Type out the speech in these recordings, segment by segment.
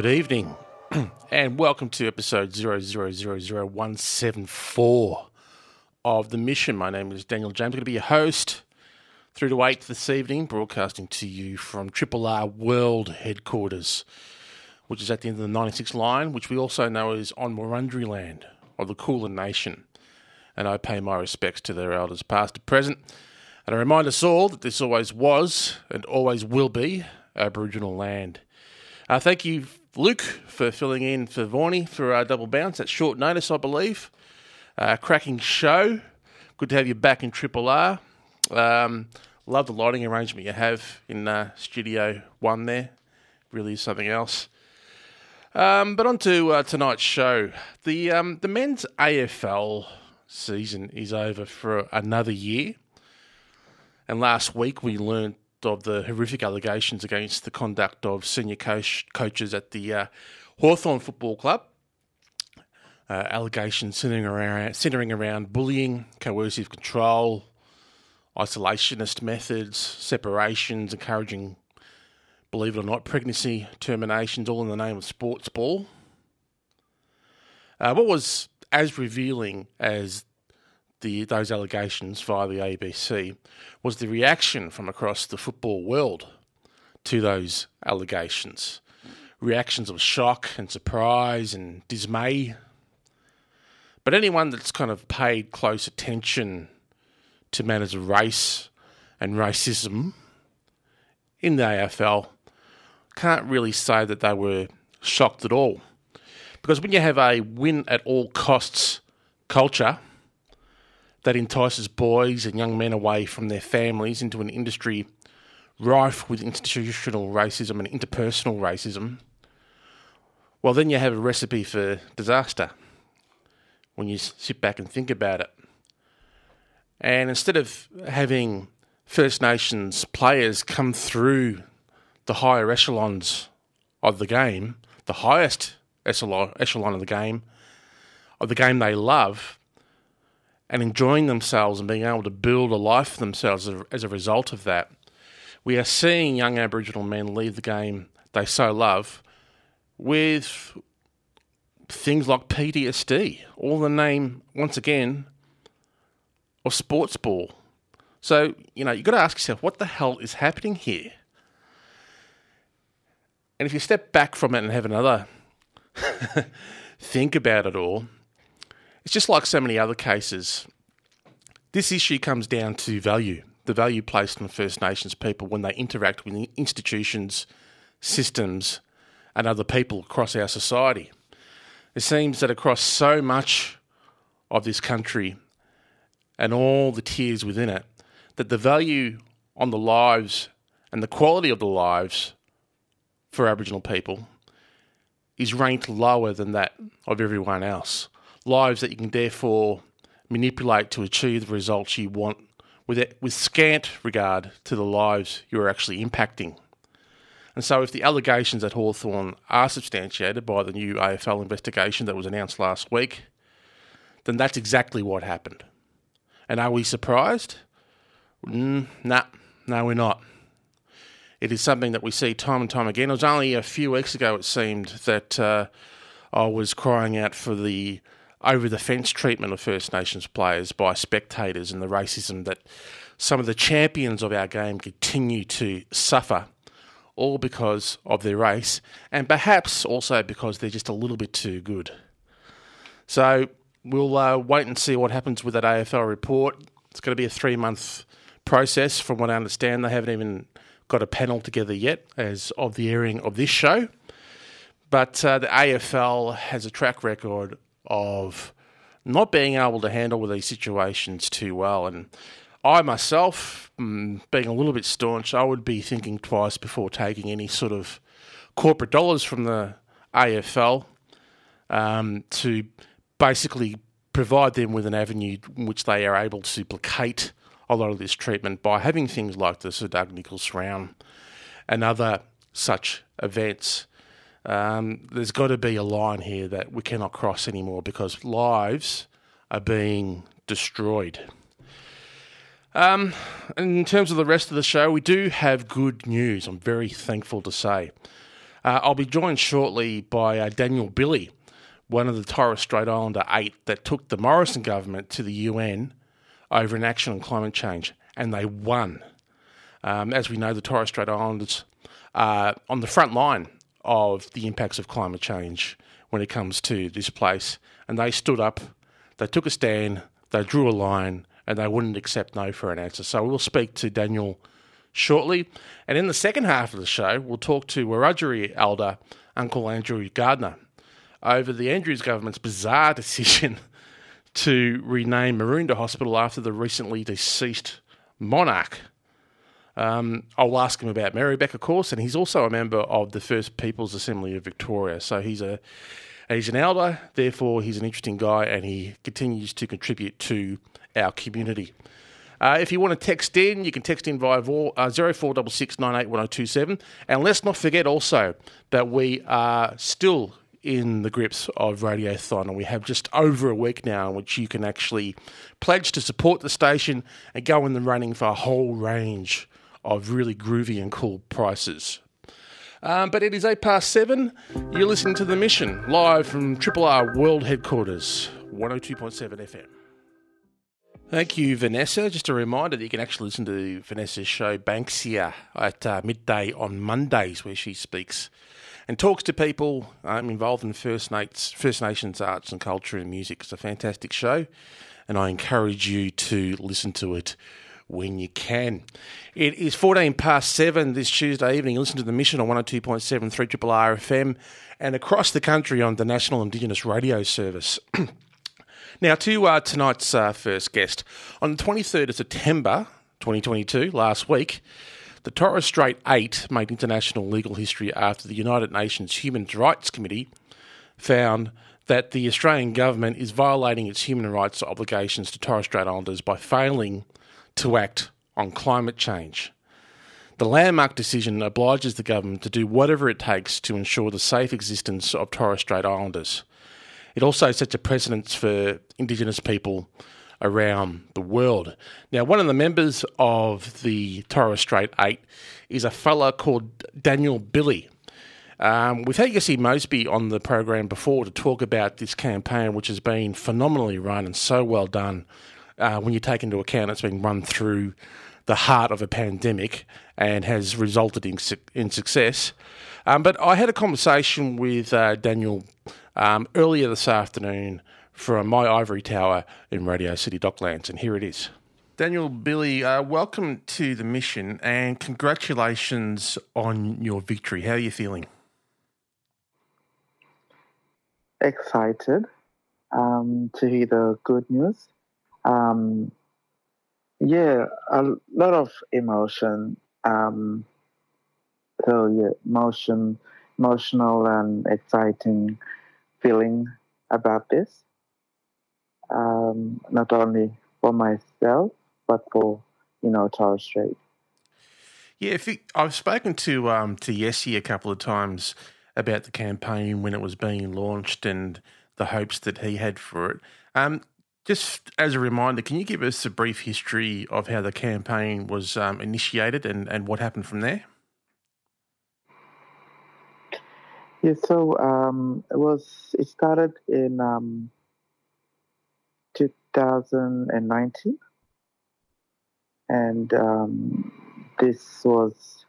Good evening, and welcome to episode 0000174 of The Mission. My name is Daniel James. I'm going to be your host through to 8 this evening, broadcasting to you from Triple R World Headquarters, which is at the end of the 96 line, which we also know is on Wurundjeri land of the Kulin Nation. And I pay my respects to their elders, past and present. And I remind us all that this always was and always will be Aboriginal land. Uh, thank you, Luke, for filling in for Vorney for our double bounce at short notice, I believe. Uh, cracking show. Good to have you back in Triple R. Um, love the lighting arrangement you have in uh, Studio One there. Really is something else. Um, but on to uh, tonight's show. The um, the men's AFL season is over for another year. And last week we learned of the horrific allegations against the conduct of senior coach, coaches at the uh, Hawthorn Football Club. Uh, allegations centering around, centering around bullying, coercive control, isolationist methods, separations, encouraging, believe it or not, pregnancy terminations, all in the name of sports ball. Uh, what was as revealing as the those allegations via the ABC was the reaction from across the football world to those allegations. Reactions of shock and surprise and dismay. But anyone that's kind of paid close attention to matters of race and racism in the AFL can't really say that they were shocked at all. Because when you have a win at all costs culture, that entices boys and young men away from their families into an industry rife with institutional racism and interpersonal racism, well, then you have a recipe for disaster when you sit back and think about it. And instead of having First Nations players come through the higher echelons of the game, the highest echelon, of the game, of the game they love, and enjoying themselves and being able to build a life for themselves as a result of that. We are seeing young Aboriginal men leave the game they so love with things like PTSD, all the name, once again, of sports ball. So, you know, you've got to ask yourself, what the hell is happening here? And if you step back from it and have another think about it all, it's just like so many other cases. This issue comes down to value, the value placed on First Nations people when they interact with institutions, systems, and other people across our society. It seems that across so much of this country and all the tiers within it, that the value on the lives and the quality of the lives for Aboriginal people is ranked lower than that of everyone else lives that you can therefore manipulate to achieve the results you want with, it, with scant regard to the lives you're actually impacting. And so, if the allegations at Hawthorn are substantiated by the new AFL investigation that was announced last week, then that's exactly what happened. And are we surprised? Mm, nah, no, we're not. It is something that we see time and time again. It was only a few weeks ago, it seemed, that uh, I was crying out for the over the fence treatment of First Nations players by spectators and the racism that some of the champions of our game continue to suffer, all because of their race, and perhaps also because they're just a little bit too good. So we'll uh, wait and see what happens with that AFL report. It's going to be a three month process, from what I understand. They haven't even got a panel together yet as of the airing of this show. But uh, the AFL has a track record of not being able to handle these situations too well. And I myself, mm, being a little bit staunch, I would be thinking twice before taking any sort of corporate dollars from the AFL um, to basically provide them with an avenue in which they are able to placate a lot of this treatment by having things like the Sir Doug Nicholls round and other such events um, there's got to be a line here that we cannot cross anymore because lives are being destroyed. Um, in terms of the rest of the show, we do have good news. I'm very thankful to say. Uh, I'll be joined shortly by uh, Daniel Billy, one of the Torres Strait Islander eight that took the Morrison government to the UN over an action on climate change, and they won. Um, as we know, the Torres Strait Islanders are on the front line of the impacts of climate change when it comes to this place, and they stood up, they took a stand, they drew a line, and they wouldn't accept no for an answer. So we'll speak to Daniel shortly. And in the second half of the show, we'll talk to Wurundjeri elder Uncle Andrew Gardiner over the Andrews government's bizarre decision to rename Maroondah Hospital after the recently deceased monarch. Um, I'll ask him about Merri-bek, of course, and he's also a member of the First People's Assembly of Victoria. So he's a he's an elder, therefore he's an interesting guy, and he continues to contribute to our community. Uh, if you want to text in, you can text in via uh, 0466 And let's not forget also that we are still in the grips of Radiothon, and we have just over a week now in which you can actually pledge to support the station and go in the running for a whole range of really groovy and cool prices. Um, but it is 8 past 7. You're listening to The Mission, live from Triple R World Headquarters, 102.7 FM. Thank you, Vanessa. Just a reminder that you can actually listen to Vanessa's show, Banksia, at uh, midday on Mondays, where she speaks and talks to people um, involved in First, First Nations arts and culture and music. It's a fantastic show, and I encourage you to listen to it when you can. It is 14 past 7 this Tuesday evening. Listen to the mission on 102.7 3 R FM and across the country on the National Indigenous Radio Service. Now, to uh, tonight's uh, first guest. On the 23rd of September 2022, last week, the Torres Strait Eight made international legal history after the United Nations Human Rights Committee found that the Australian government is violating its human rights obligations to Torres Strait Islanders by failing to act on climate change. The landmark decision obliges the government to do whatever it takes to ensure the safe existence of Torres Strait Islanders. It also sets a precedence for Indigenous people around the world. Now, one of the members of the Torres Strait Eight is a fellow called Daniel Billy. Um, we've had Jesse Mosby on the program before to talk about this campaign, which has been phenomenally run and so well done uh, when you take into account it's been run through the heart of a pandemic and has resulted in, su- in success. Um, but I had a conversation with uh, Daniel um, earlier this afternoon from my ivory tower in Radio City Docklands, and here it is. Daniel Billy, uh, welcome to the mission and congratulations on your victory. How are you feeling? Excited um, to hear the good news. Um, yeah, a lot of emotion. Um, so yeah, emotion, emotional and exciting feeling about this. Um, not only for myself, but for you know Torres Strait. Yeah, I've spoken to um, to Yessie a couple of times about the campaign when it was being launched and the hopes that he had for it. Um, just as a reminder, can you give us a brief history of how the campaign was um, initiated and, and what happened from there? Yeah, so um, it was it started in um, 2019, and um, this was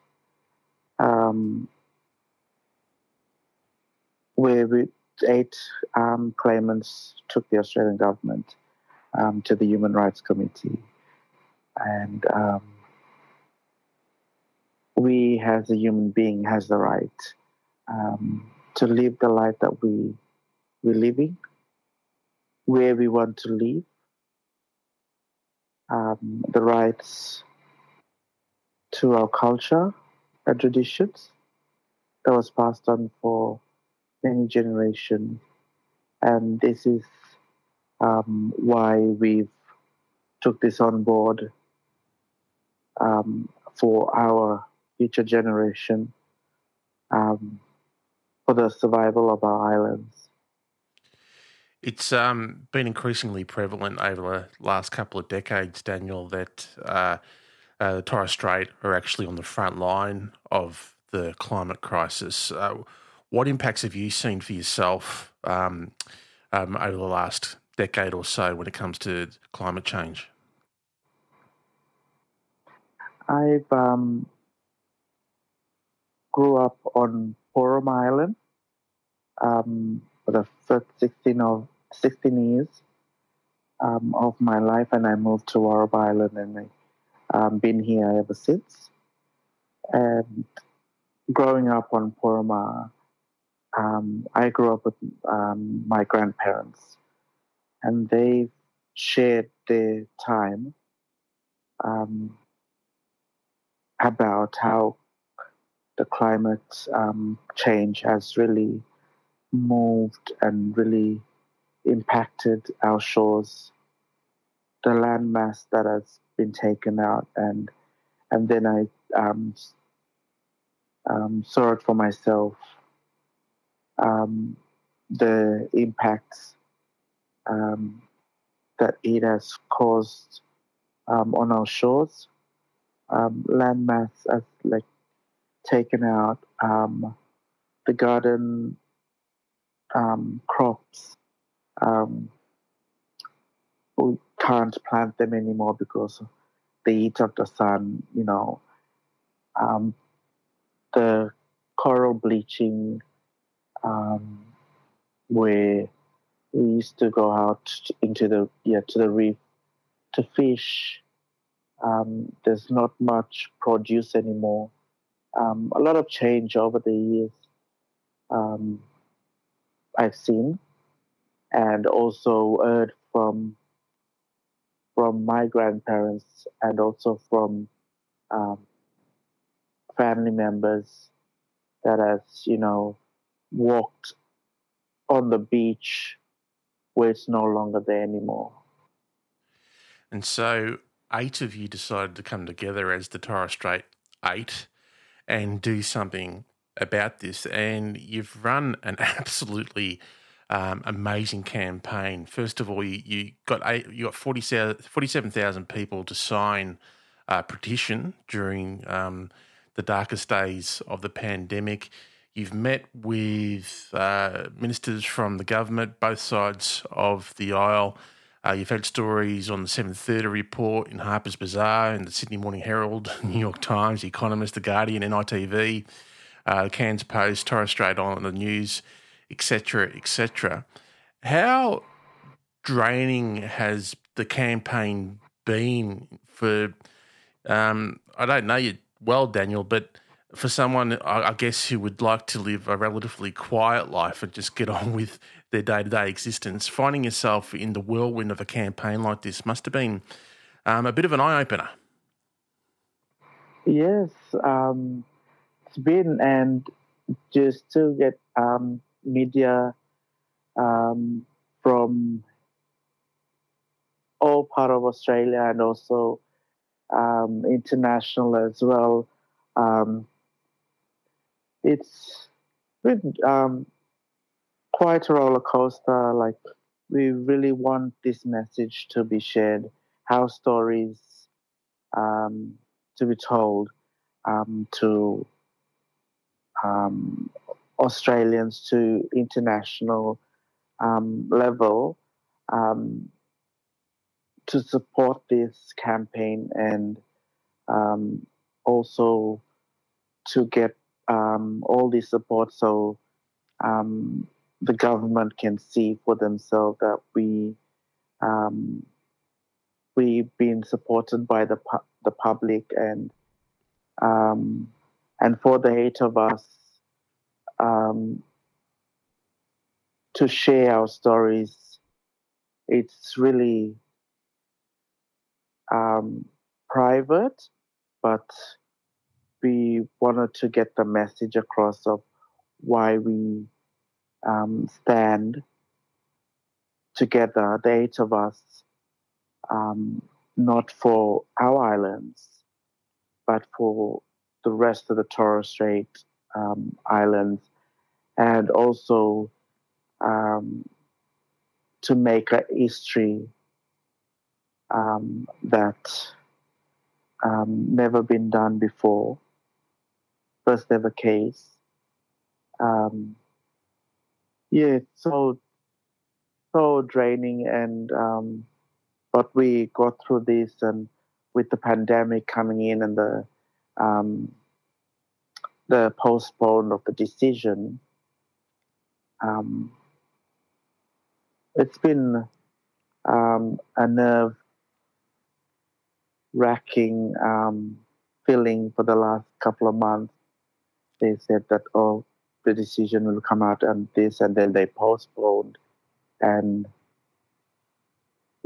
um, where we, eight um, claimants took the Australian government um, to the Human Rights Committee, and we, as a human being, has the right um, to live the life that we we're living, where we want to live, um, the rights to our culture and traditions that was passed on for many generations, and this is um, why we've took this on board um, for our future generation. Um, for the survival of our islands. It's um, been increasingly prevalent over the last couple of decades, Daniel, that uh, uh, the Torres Strait are actually on the front line of the climate crisis. Uh, what impacts have you seen for yourself um, um, over the last decade or so when it comes to climate change? I've um, grew up on Poruma Island um, for the first 16 of 16 years um, of my life, and I moved to Warraber Island, and I've um, been here ever since. And growing up on Poruma, um, I grew up with um, my grandparents, and they shared their time um, about how the climate um, change has really moved and really impacted our shores, the landmass that has been taken out, and and then I um, um, saw it for myself. Um, the impacts um, that it has caused um, on our shores, um, landmass has like taken out the garden crops. Um, we can't plant them anymore because the heat of the sun, you know, um, the coral bleaching, um, where we used to go out into the yeah to the reef to fish. Um, there's not much produce anymore. Um, a lot of change over the years. Um, I've seen and also heard from from my grandparents and also from um, family members that has you know walked on the beach where it's no longer there anymore. And so eight of you decided to come together as the Torres Strait Eight and do something about this. And you've run an absolutely um, amazing campaign. First of all, you, you got eight, you got 47,000 people to sign a petition during um, the darkest days of the pandemic. You've met with uh, ministers from the government, both sides of the aisle. Uh, you've had stories on the 730 report in Harper's Bazaar, in the Sydney Morning Herald, New York Times, The Economist, The Guardian, NITV, uh, Cairns Post, Torres Strait Islander News etc., etc. How draining has the campaign been for? Um, I don't know you well, Daniel, but for someone, I guess, who would like to live a relatively quiet life and just get on with their day to day existence, finding yourself in the whirlwind of a campaign like this must have been um, a bit of an eye opener. Yes, um, it's been, and just to get um, media um, from all part of Australia and also um, international as well. Um, it's been um, quite a roller coaster. Like we really want this message to be shared, how stories um, to be told um, to um, Australians to international um, level um, to support this campaign and also to get um, all the support so um, the government can see for themselves that we um, we've been supported by the pu- the public and and for the eight of us um, to share our stories. It's really um, private, but we wanted to get the message across of why we um, stand together, the eight of us, um, not for our islands, but for the rest of the Torres Strait um, Islands and also um, to make a history um, that um, never been done before. First ever case. Um, yeah, so so draining, and um, but we got through this, and with the pandemic coming in and the um, the postpone of the decision, um, it's been um, a nerve wracking um, feeling for the last couple of months. They said that, oh, the decision will come out and this, and then they postponed. And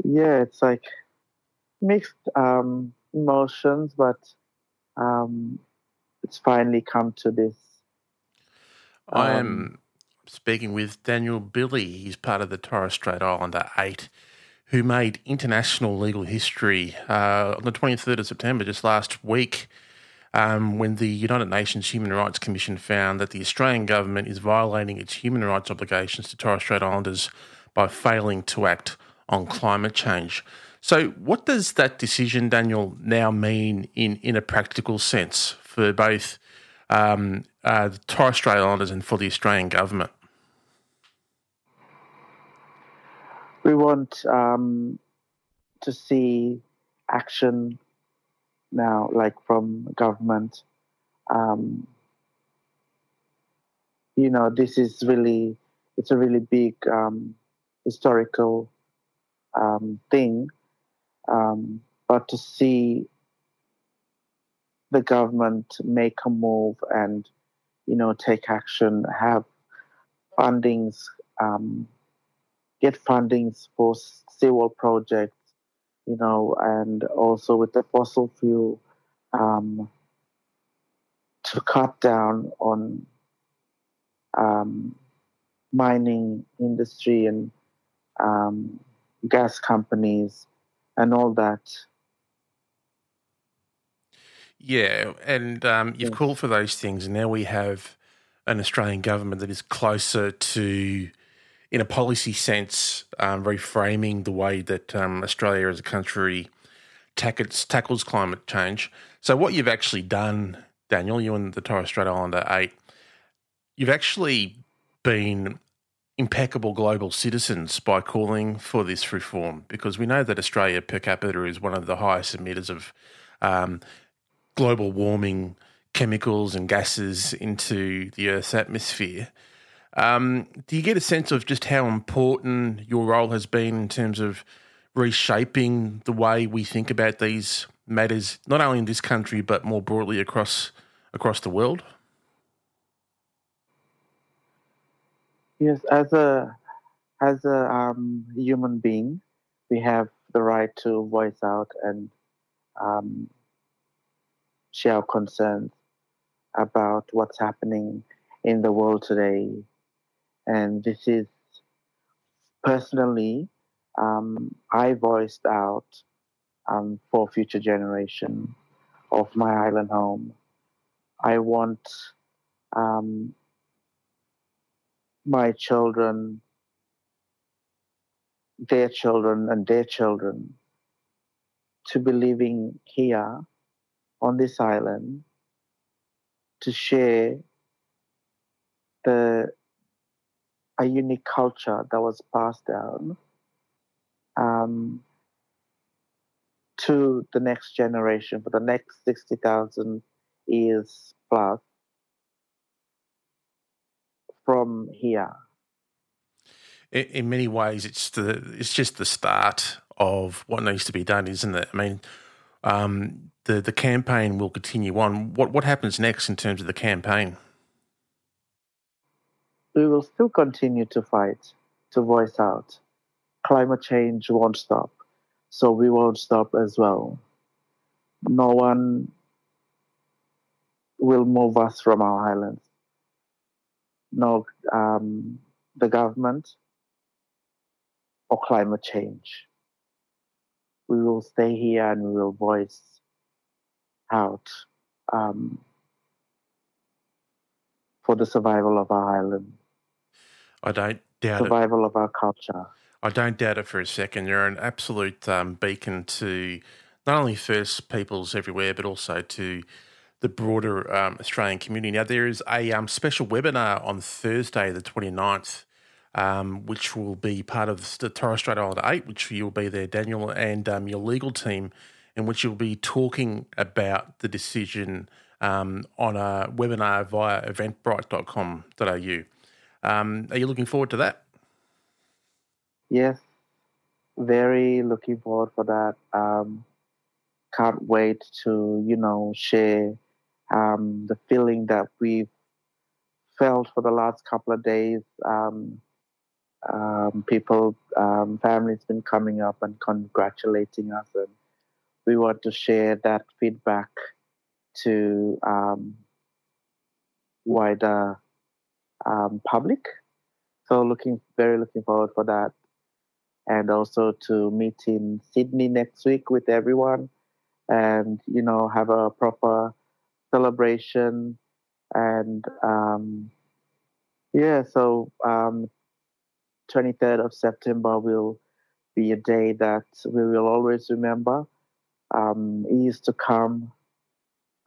yeah, it's like mixed um, emotions, but um, it's finally come to this. I am um, speaking with Daniel Billy. He's part of the Torres Strait Islander 8 who made international legal history uh, on the 23rd of September, just last week, um, when the United Nations Human Rights Commission found that the Australian government is violating its human rights obligations to Torres Strait Islanders by failing to act on climate change. So, what does that decision, Daniel, now mean in, in a practical sense for both um, uh, the Torres Strait Islanders and for the Australian government? we want um, to see action now, like from government. Um, you know, this is really it's a really big um, historical um, thing, um, but to see the government make a move and you know take action, have fundings um, get fundings for civil projects, you know, and also with the fossil fuel um, to cut down on um, mining industry and um, gas companies and all that. Yeah, and um, you've yeah. called for those things, and now we have an Australian government that is closer to in a policy sense, um, reframing the way that um, Australia as a country tackles, tackles climate change. So, what you've actually done, Daniel, you and the Torres Strait Islander 8, you've actually been impeccable global citizens by calling for this reform because we know that Australia per capita is one of the highest emitters of um, global warming chemicals and gases into the Earth's atmosphere. Um, do you get a sense of just how important your role has been in terms of reshaping the way we think about these matters, not only in this country but more broadly across across the world? Yes, as a as a um, human being, we have the right to voice out and um, share concerns about what's happening in the world today and this is personally, um, I voiced out um, for future generation of my island home. I want um, my children, their children, and their children to be living here on this island to share the a unique culture that was passed down um, to the next generation for the next 60,000 years plus from here. In, in, many ways, it's the it's just the start of what needs to be done, isn't it? I mean, um, the the campaign will continue on. What what happens next in terms of the campaign? We will still continue to fight, to voice out. Climate change won't stop, so we won't stop as well. No one will move us from our islands. No, um, the government or climate change. We will stay here and we will voice out um, for the survival of our island. I don't doubt survival it. of our culture. I don't doubt it for a second. You're an absolute um, beacon to not only First Peoples everywhere, but also to the broader um, Australian community. Now, there is a um, special webinar on Thursday, the 29th, um, which will be part of the Torres Strait Islander 8, which you'll be there, Daniel, and um, your legal team, in which you'll be talking about the decision um, on a webinar via eventbrite.com.au. Um, are you looking forward to that? Yes, very looking forward for that. Um, can't wait to, you know, share um, the feeling that we've felt for the last couple of days. Um, um, people, um, families been coming up and congratulating us, and we want to share that feedback to um, wider um, public. So looking very looking forward for that, and also to meet in Sydney next week with everyone, and you know have a proper celebration, and um, yeah. So um, 23rd of September will be a day that we will always remember. Um, years to come,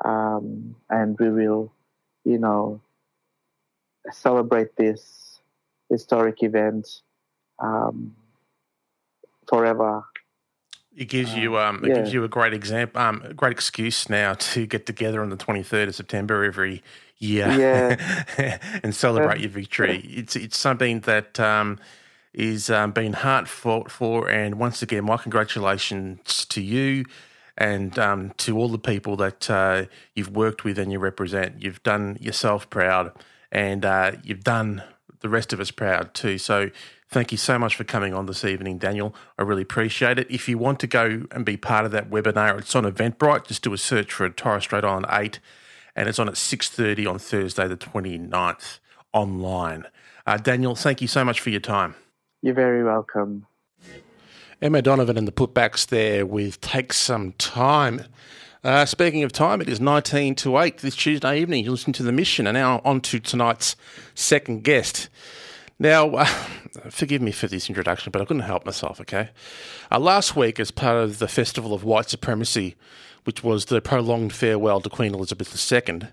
um, and we will, you know, celebrate this historic event um, forever. It gives you um, it yeah. gives you a great example, um, a great excuse now to get together on the twenty third of September every year, yeah. and celebrate your victory. It's it's something that um, is um, being hard fought for, and once again, my congratulations to you and um, to all the people that uh, you've worked with and you represent. You've done yourself proud, and uh, you've done the rest of us proud too. So thank you so much for coming on this evening, Daniel. I really appreciate it. If you want to go and be part of that webinar, it's on Eventbrite. Just do a search for Torres Strait Island 8, and it's on at 6.30 on Thursday the 29th online. Uh, Daniel, thank you so much for your time. You're very welcome. Emma Donovan and the putbacks there with Take Some Time. Uh, speaking of time, it is 19 to 8 this Tuesday evening. You listen to The Mission, and now on to tonight's second guest. Now, uh, forgive me for this introduction, but I couldn't help myself, okay? Uh, last week, as part of the Festival of White Supremacy, which was the prolonged farewell to Queen Elizabeth II,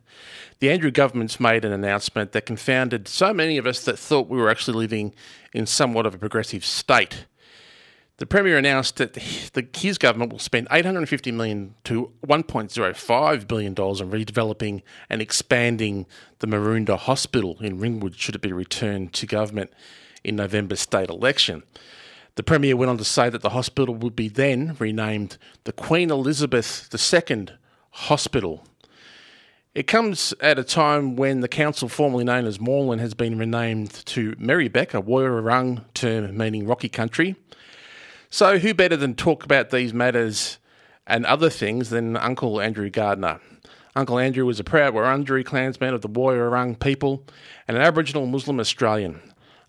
the Andrew government's made an announcement that confounded so many of us that thought we were actually living in somewhat of a progressive state. The Premier announced that the, his government will spend 850 million to $1.05 billion on redeveloping and expanding the Maroondah Hospital in Ringwood should it be returned to government in November's state election. The Premier went on to say that the hospital would be then renamed the Queen Elizabeth II Hospital. It comes at a time when the council formerly known as Moreland has been renamed to Merri-bek, a Woiwurrung term meaning rocky country. So, who better than talk about these matters and other things than Uncle Andrew Gardiner? Uncle Andrew was a proud Wurundjeri clansman of the Woiwurrung people and an Aboriginal Muslim Australian.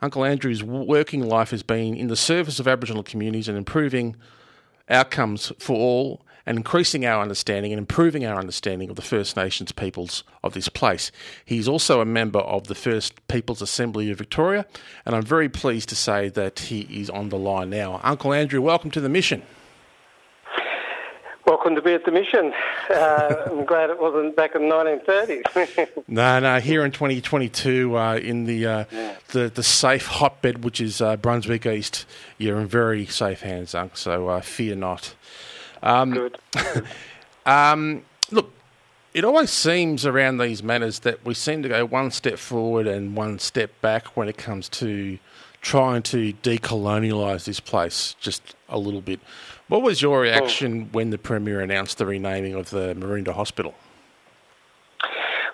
Uncle Andrew's working life has been in the service of Aboriginal communities and improving outcomes for all and increasing our understanding and improving our understanding of the First Nations peoples of this place. He's also a member of the First Peoples Assembly of Victoria, and I'm very pleased to say that he is on the line now. Uncle Andrew, welcome to the mission. Welcome to be at the mission. Uh, I'm glad it wasn't back in the 1930s. no, no, here in 2022, uh, in the, uh, yeah. the the safe hotbed, which is uh, Brunswick East, you're in very safe hands, Uncle. So uh, fear not. Um, Good. um, look, it always seems around these matters that we seem to go one step forward and one step back when it comes to trying to decolonialise this place just a little bit. What was your reaction oh. when the Premier announced the renaming of the Maroondah Hospital?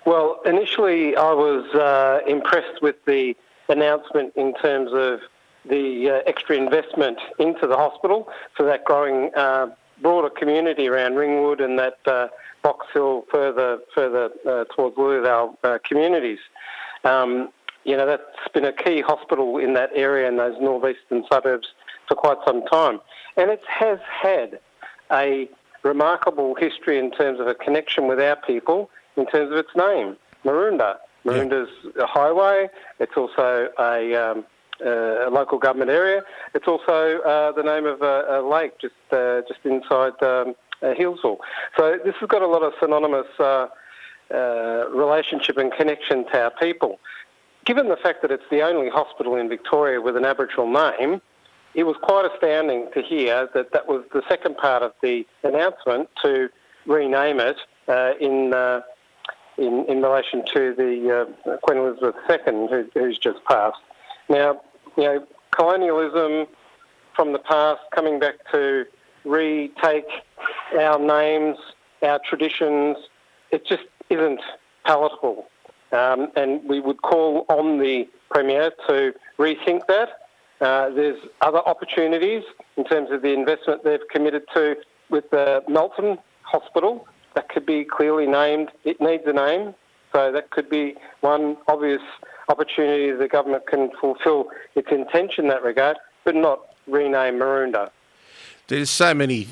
Well, initially I was uh, impressed with the announcement in terms of the uh, extra investment into the hospital for that growing uh, broader community around Ringwood and that uh, Box Hill further further uh, towards Lilydale uh, communities. Um, you know, that's been a key hospital in that area in those northeastern suburbs for quite some time. And it has had a remarkable history in terms of a connection with our people in terms of its name, Maroondah. Maroondah's yeah. a highway. It's also a um, uh, local government area. It's also uh, the name of a, a lake just uh, just inside um, Healesville. So this has got a lot of synonymous uh, relationship and connection to our people. Given the fact that it's the only hospital in Victoria with an Aboriginal name, it was quite astounding to hear that that was the second part of the announcement to rename it uh, in, uh, in, in relation to the uh, Queen Elizabeth II, who, who's just passed. Now, you know, colonialism from the past coming back to retake our names, our traditions, it just isn't palatable. Um, and we would call on the Premier to rethink that. Uh, there's other opportunities in terms of the investment they've committed to with the Melton Hospital. That could be clearly named. It needs a name. So that could be one obvious opportunity the government can fulfil its intention in that regard, but not rename Maroondah. There's so many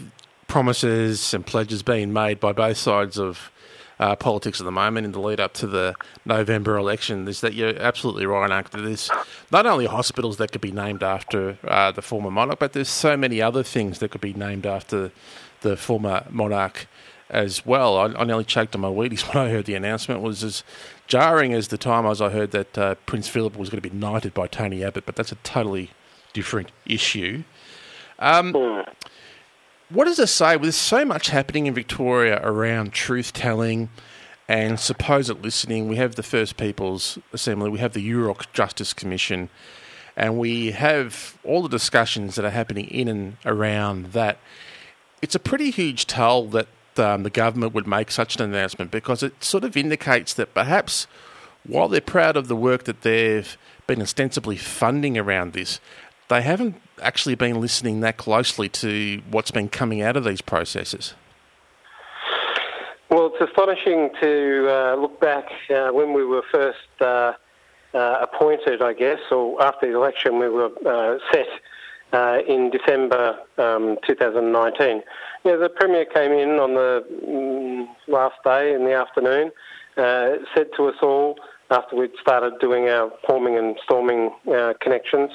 promises and pledges being made by both sides of uh, politics at the moment in the lead up to the November election is that you're absolutely right, Unc. There's not only hospitals that could be named after uh, the former monarch, but there's so many other things that could be named after the former monarch as well. I, I nearly choked on my Wheaties when I heard the announcement. It was as jarring as the time as I heard that uh, Prince Philip was going to be knighted by Tony Abbott, but that's a totally different issue. Um, what does it say? There's so much happening in Victoria around truth telling and supposed listening. We have the First Peoples Assembly, we have the Yoorrook Justice Commission, and we have all the discussions that are happening in and around that. It's a pretty huge toll that um, the government would make such an announcement because it sort of indicates that perhaps while they're proud of the work that they've been ostensibly funding around this, they haven't actually been listening that closely to what's been coming out of these processes. Well, it's astonishing to uh, look back uh, when we were first uh, uh appointed, I guess, or after the election, we were uh, set uh, in December um, 2019. Yeah, the Premier came in on the mm, last day in the afternoon, said to us all, after we'd started doing our forming and storming connections,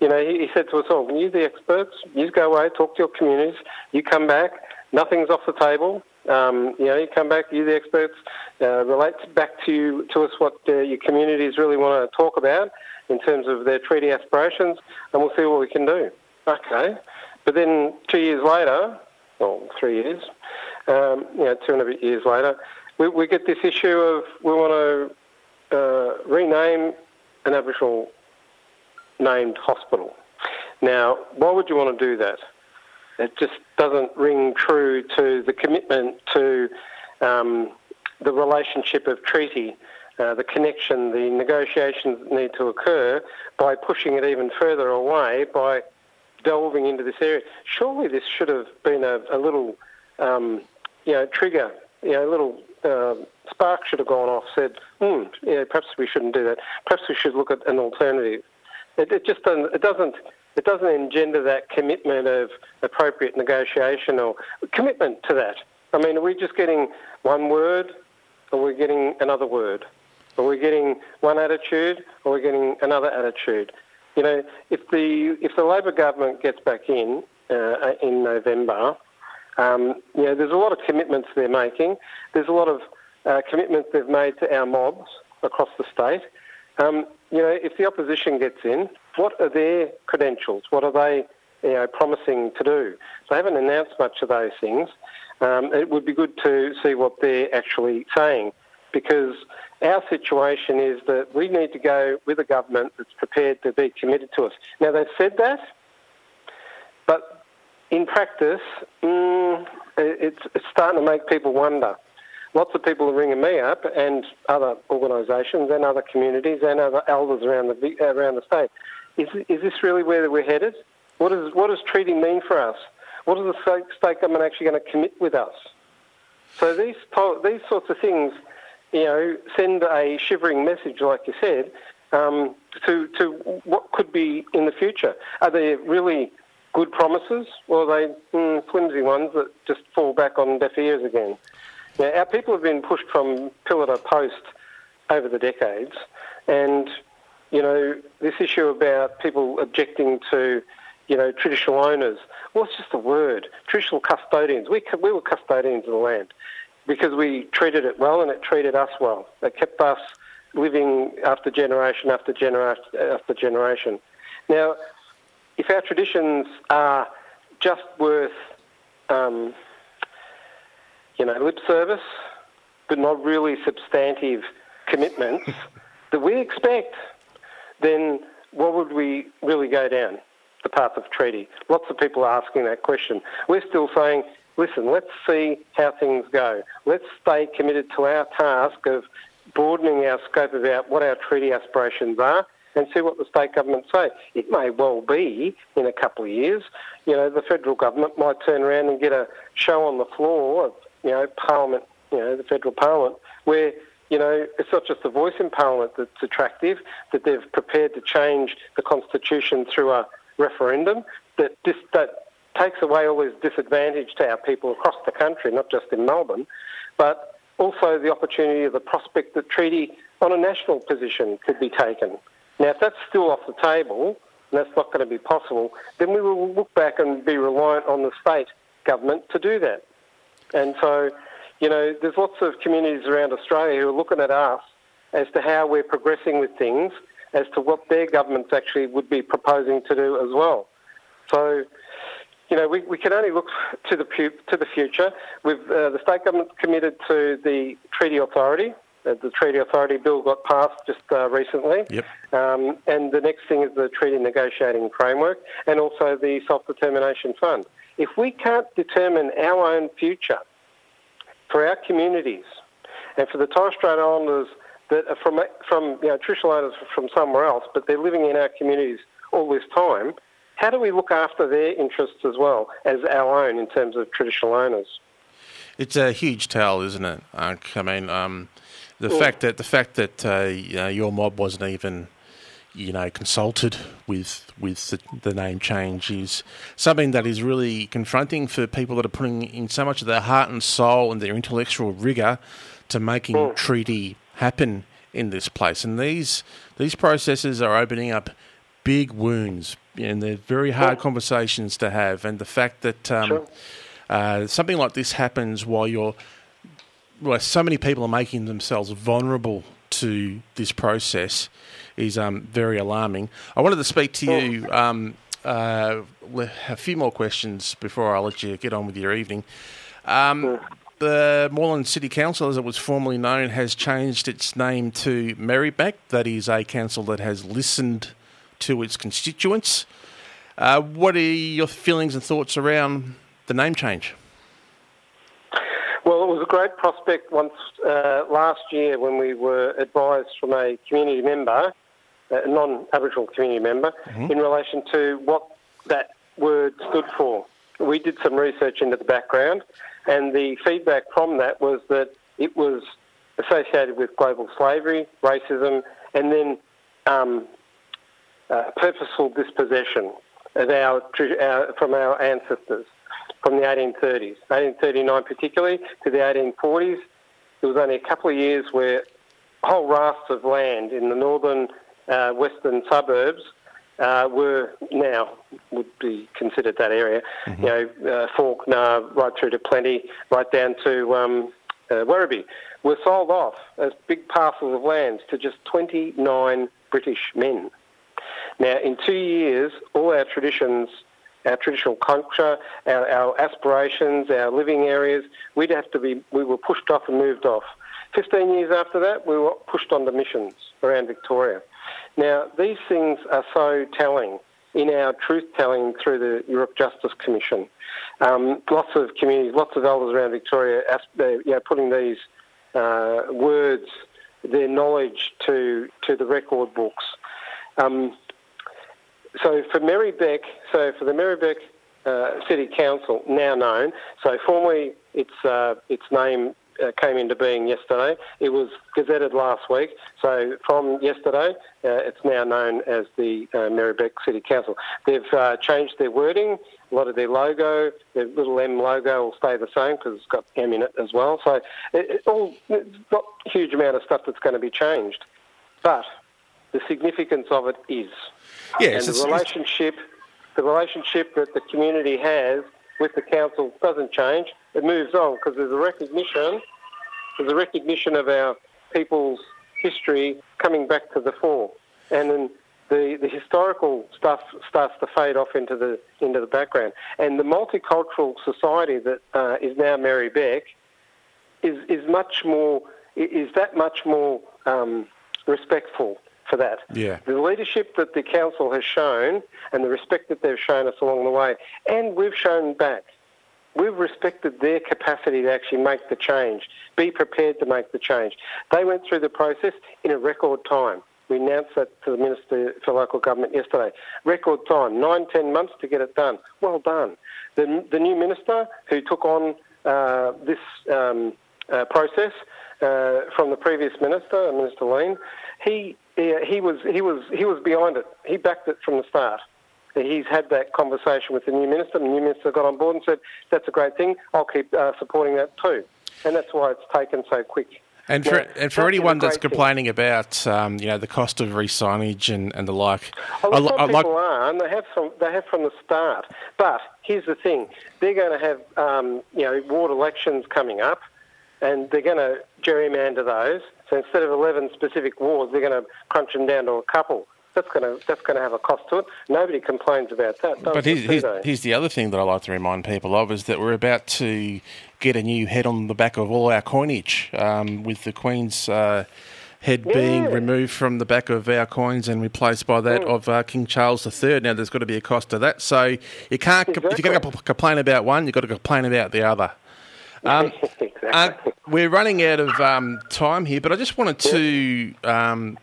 you know, he, he said to us all, you the experts, you go away, talk to your communities, you come back, nothing's off the table. Um, you know, you come back, You're the experts, uh, relate back to you, to us what uh, your communities really want to talk about in terms of their treaty aspirations, and we'll see what we can do. Okay, but then two years later, or three years, um, you know, two and a bit years later, we, we get this issue of we want to uh, rename an Aboriginal named hospital. Now, why would you want to do that? It just doesn't ring true to the commitment to um, the relationship of treaty, uh, the connection, the negotiations that need to occur by pushing it even further away by delving into this area. Surely this should have been a, a little, um, you know, trigger, you know, a little uh, spark should have gone off. Said, hmm, perhaps we shouldn't do that. Perhaps we should look at an alternative. It, it just doesn't. It doesn't. It doesn't engender that commitment of appropriate negotiation or commitment to that. I mean, are we just getting one word, or we're we getting another word? Are we getting one attitude, or we're we getting another attitude? You know, if the if the Labor government gets back in uh, in November, um, you know, there's a lot of commitments they're making. There's a lot of uh, commitments they've made to our mobs across the state. Um, you know, if the opposition gets in, what are their credentials? What are they, you know, promising to do? They haven't announced much of those things. Um, it would be good to see what they're actually saying, because our situation is that we need to go with a government that's prepared to be committed to us. Now they've said that, but in practice, mm, it's, it's starting to make people wonder lots of people are ringing me up and other organisations and other communities and other elders around the around the state. Is is this really where we're headed? What is what does treaty mean for us? What is the state government actually going to commit with us? So these these sorts of things, you know, send a shivering message, like you said, um, to to what could be in the future. Are they really good promises, or are they mm, flimsy ones that just fall back on deaf ears again? Now, our people have been pushed from pillar to post over the decades, and you know this issue about people objecting to you know traditional owners. Well, it's just a word. Traditional custodians. We we were custodians of the land. Because we treated it well and it treated us well. It kept us living after generation after generation after generation. Now, if our traditions are just worth, um, you know, lip service, but not really substantive commitments that we expect, then what would we really go down? The path of treaty. Lots of people are asking that question. We're still saying, listen, let's see how things go. Let's stay committed to our task of broadening our scope about what our treaty aspirations are and see what the state governments say. It may well be in a couple of years, you know, the federal government might turn around and get a show on the floor of, you know, Parliament, you know, the federal Parliament, where, you know, it's not just the voice in Parliament that's attractive, that they've prepared to change the Constitution through a referendum, that this, that takes away all this disadvantage to our people across the country, not just in Melbourne, but also the opportunity of the prospect that treaty on a national position could be taken. Now, if that's still off the table, and that's not going to be possible, then we will look back and be reliant on the state government to do that. And so, you know, there's lots of communities around Australia who are looking at us as to how we're progressing with things, as to what their governments actually would be proposing to do as well. So, you know, we, we can only look to the to the future. With uh, the state government committed to the treaty authority, uh, the Treaty Authority Bill got passed just uh, recently. Yep. Um, and the next thing is the Treaty Negotiating Framework and also the Self Determination Fund. If we can't determine our own future for our communities and for the Torres Strait Islanders that are from, from you know, traditional owners from somewhere else, but they're living in our communities all this time, how do we look after their interests as well as our own in terms of traditional owners? It's a huge tale, isn't it? I mean, um, the well, fact that the fact that uh, you know, your mob wasn't even you know consulted with with the, the, name change is something that is really confronting for people that are putting in so much of their heart and soul and their intellectual rigor to making well, treaty happen in this place and these these processes are opening up big wounds and they're very hard well, conversations to have and the fact that um, sure. uh, something like this happens while you're well, so many people are making themselves vulnerable to this process is um, very alarming. I wanted to speak to you. Um, uh, a few more questions before I let you get on with your evening. Um, the Moreland City Council, as it was formerly known, has changed its name to Merri-bek. That is a council that has listened to its constituents. Uh, what are your feelings and thoughts around the name change? Well, it was a great prospect once uh, last year when we were advised from a community member, a non Aboriginal community member, mm-hmm. in relation to what that word stood for. We did some research into the background, and the feedback from that was that it was associated with global slavery, racism, and then um, uh, purposeful dispossession of our, our, from our ancestors from the 1830s, 1839 particularly, to the 1840s. There was only a couple of years where whole rafts of land in the northern uh, western suburbs uh, were now would be considered that area. Mm-hmm. You know, uh, Fawkner right through to Plenty, right down to um, uh, Werribee, were sold off as big parcels of land to just 29 British men. Now, in two years, all our traditions our traditional culture, our, our aspirations, our living areas, we'd have to be, we were pushed off and moved off. 15 years after that, we were pushed onto missions around Victoria. Now, these things are so telling in our truth telling through the Yoorrook Justice Commission. Um, lots of communities, lots of elders around Victoria, you know, putting these uh, words, their knowledge to to the record books. Um, so for Merri-bek, so for the Merri-bek uh, City Council, now known, so formerly its uh, its name uh, came into being yesterday. It was gazetted last week, so from yesterday, uh, it's now known as the uh, Merri-bek City Council. They've uh, changed their wording. A lot of their logo, their little M logo, will stay the same because it's got M in it as well. So it, it all, not a huge amount of stuff that's going to be changed, but the significance of it is. Yes, and the relationship, the relationship that the community has with the council doesn't change. It moves on because there's a recognition There's a recognition of our people's history coming back to the fore. And then the, the historical stuff starts to fade off into the into the background. And the multicultural society that uh, is now Merri-bek is is much more is that much more um, respectful for that. Yeah. The leadership that the council has shown and the respect that they've shown us along the way, and we've shown back. We've respected their capacity to actually make the change, be prepared to make the change. They went through the process in a record time. We announced that to the Minister for Local Government yesterday. Record time, nine, ten months to get it done. Well done. The, the new Minister who took on uh, this um, uh, process uh, from the previous Minister, Minister Leane, he, he, was, he, was, he was behind it. He backed it from the start. He's had that conversation with the new minister. The new minister got on board and said, "That's a great thing. I'll keep uh, supporting that too." And that's why it's taken so quick. And for, now, and for anyone that's complaining thing. about um, you know the cost of re-signage and, and the like, oh, well, some people like... are, and they have from they have from the start. But here's the thing: they're going to have um, you know ward elections coming up, and they're going to gerrymander those. So instead of 11 specific wars, they're going to crunch them down to a couple that's going to that's going to have a cost to it. Nobody complains about that. But here's, here's, here's, the other thing that I like to remind people of is that we're about to get a new head on the back of all our coinage, um, with the Queen's uh, head yeah. being removed from the back of our coins and replaced by that mm. of uh, King Charles III. Now there's got to be a cost to that, so you can't exactly. if you're going to complain about one, you've got to complain about the other. Um, exactly. uh, we're running out of um, time here, but I just wanted to um,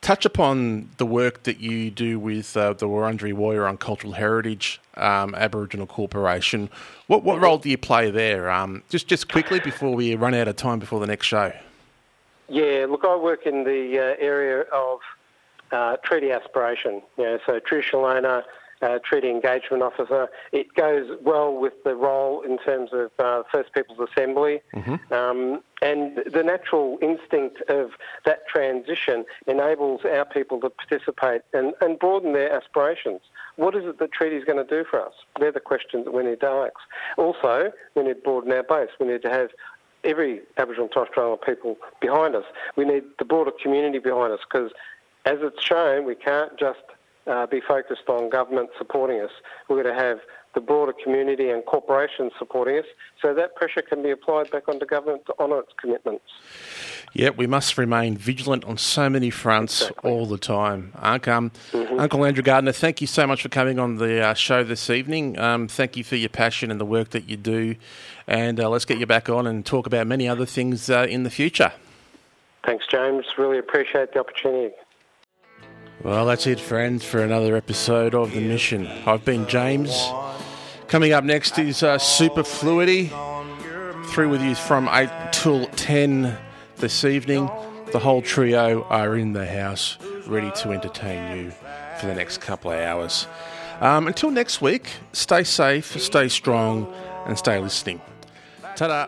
touch upon the work that you do with uh, the Wurundjeri Woiwurrung Cultural Heritage um, Aboriginal Corporation. What, what role do you play there? Um, just just quickly before we run out of time before the next show. Yeah, look, I work in the uh, area of uh, treaty aspiration. You know, so traditional owner, uh, treaty engagement officer. It goes well with the role in terms of uh, First Peoples Assembly. Mm-hmm. Um, and the natural instinct of that transition enables our people to participate and, and broaden their aspirations. What is it the treaty is going to do for us? They're the questions that we need to ask. Also, we need to broaden our base. We need to have every Aboriginal and Torres Strait Islander people behind us. We need the broader community behind us because, as it's shown, we can't just uh, be focused on government supporting us. We're going to have the broader community and corporations supporting us, so that pressure can be applied back onto government to honour its commitments. Yeah, we must remain vigilant on so many fronts exactly. all the time. Um, mm-hmm. Uncle Andrew Gardiner, thank you so much for coming on the uh, show this evening. Um, thank you for your passion and the work that you do. And uh, let's get you back on and talk about many other things uh, in the future. Thanks, James. Really appreciate the opportunity. Well, that's it, friends, for another episode of The Mission. I've been James. Coming up next is uh, Superfluity. Through with you from 8 till 10 this evening. The whole trio are in the house, ready to entertain you for the next couple of hours. Um, until next week, stay safe, stay strong, and stay listening. Ta da!